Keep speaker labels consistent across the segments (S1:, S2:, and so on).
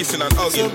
S1: Kissing and
S2: So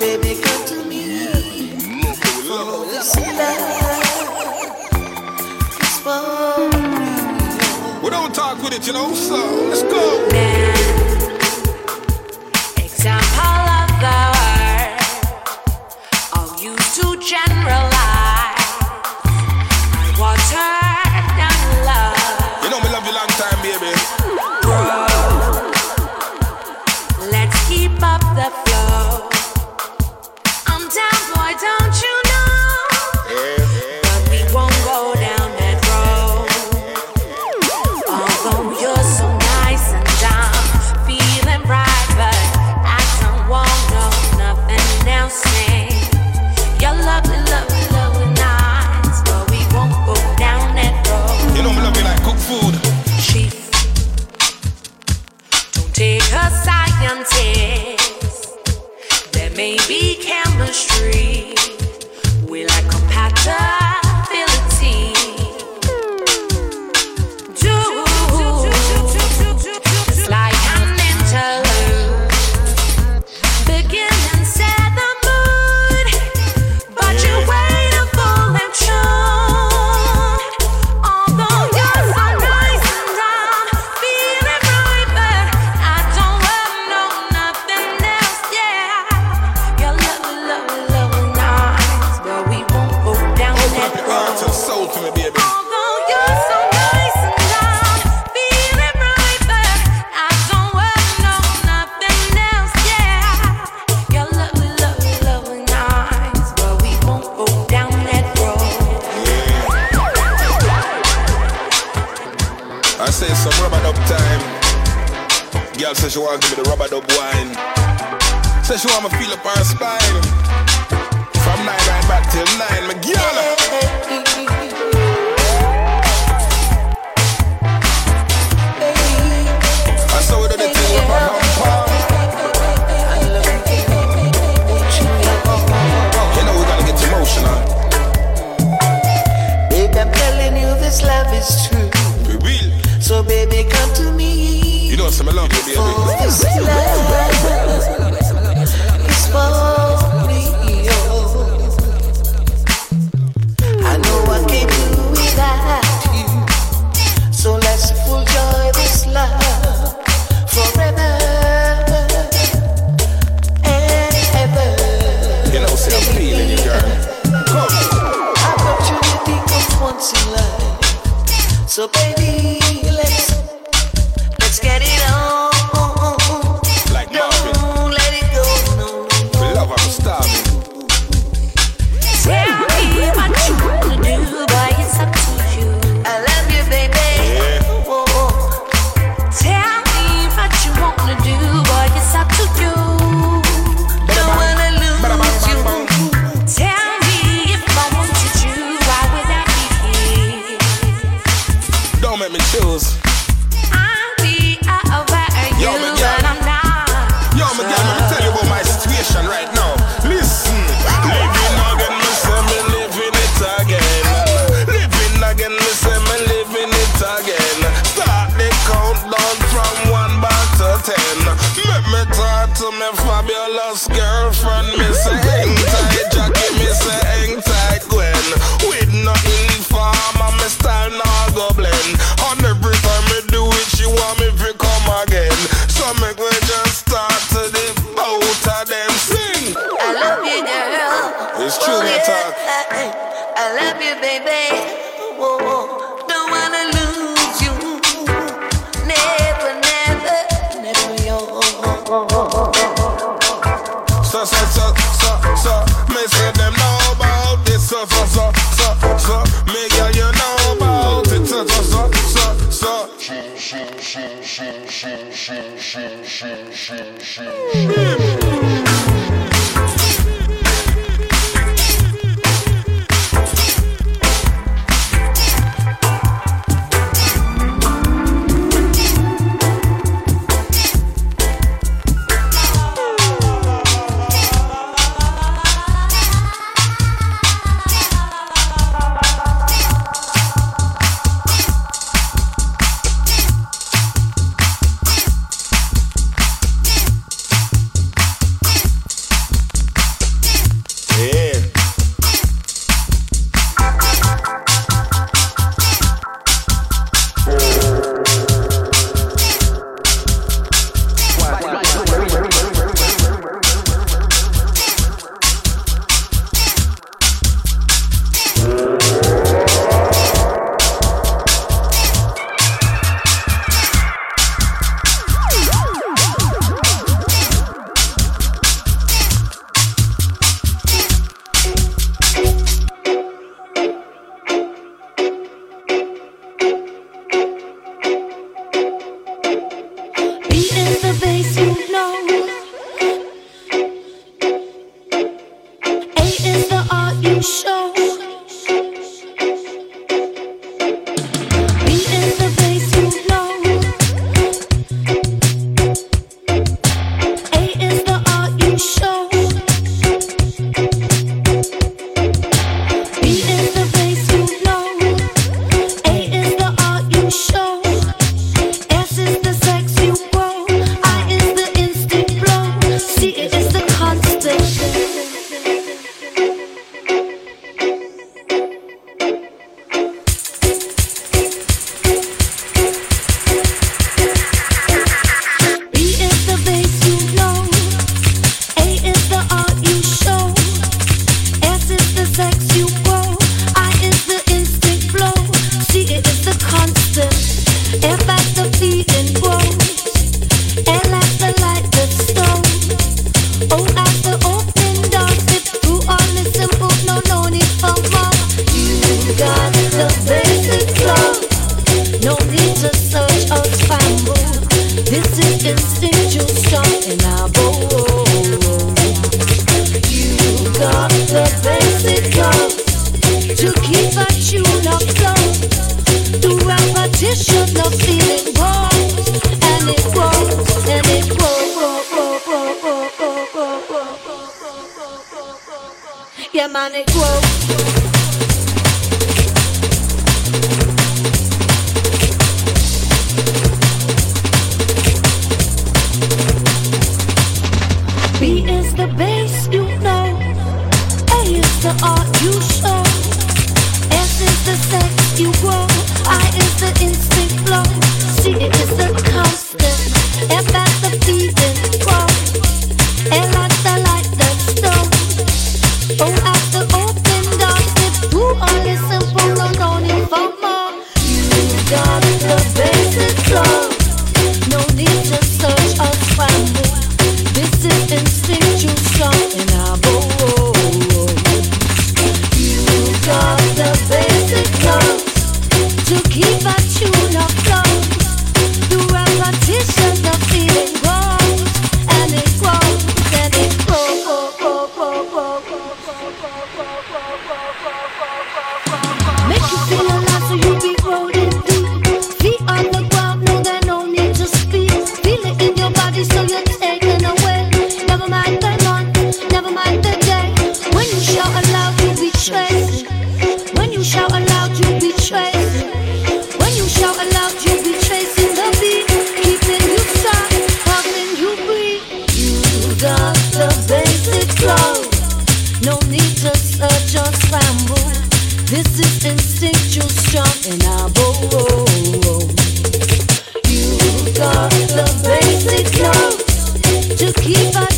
S2: to
S3: keep true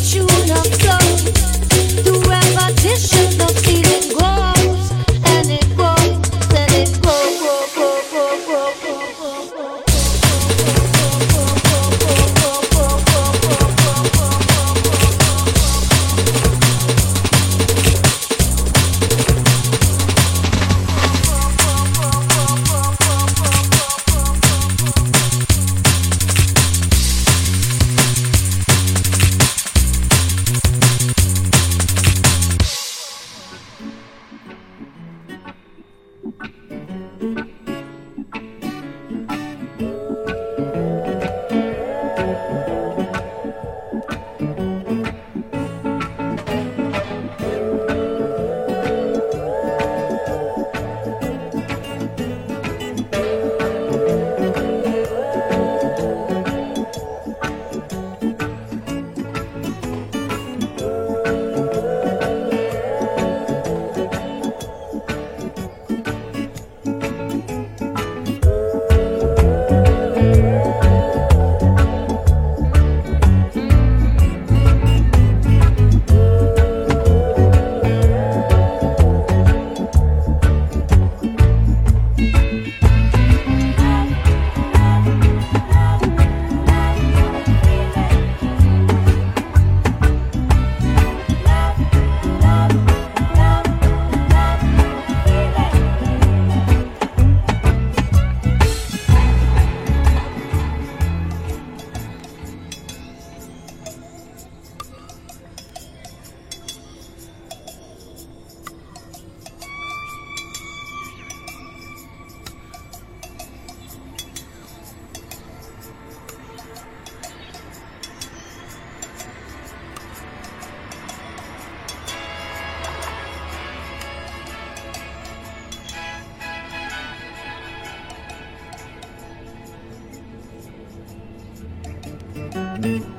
S3: Mm-hmm.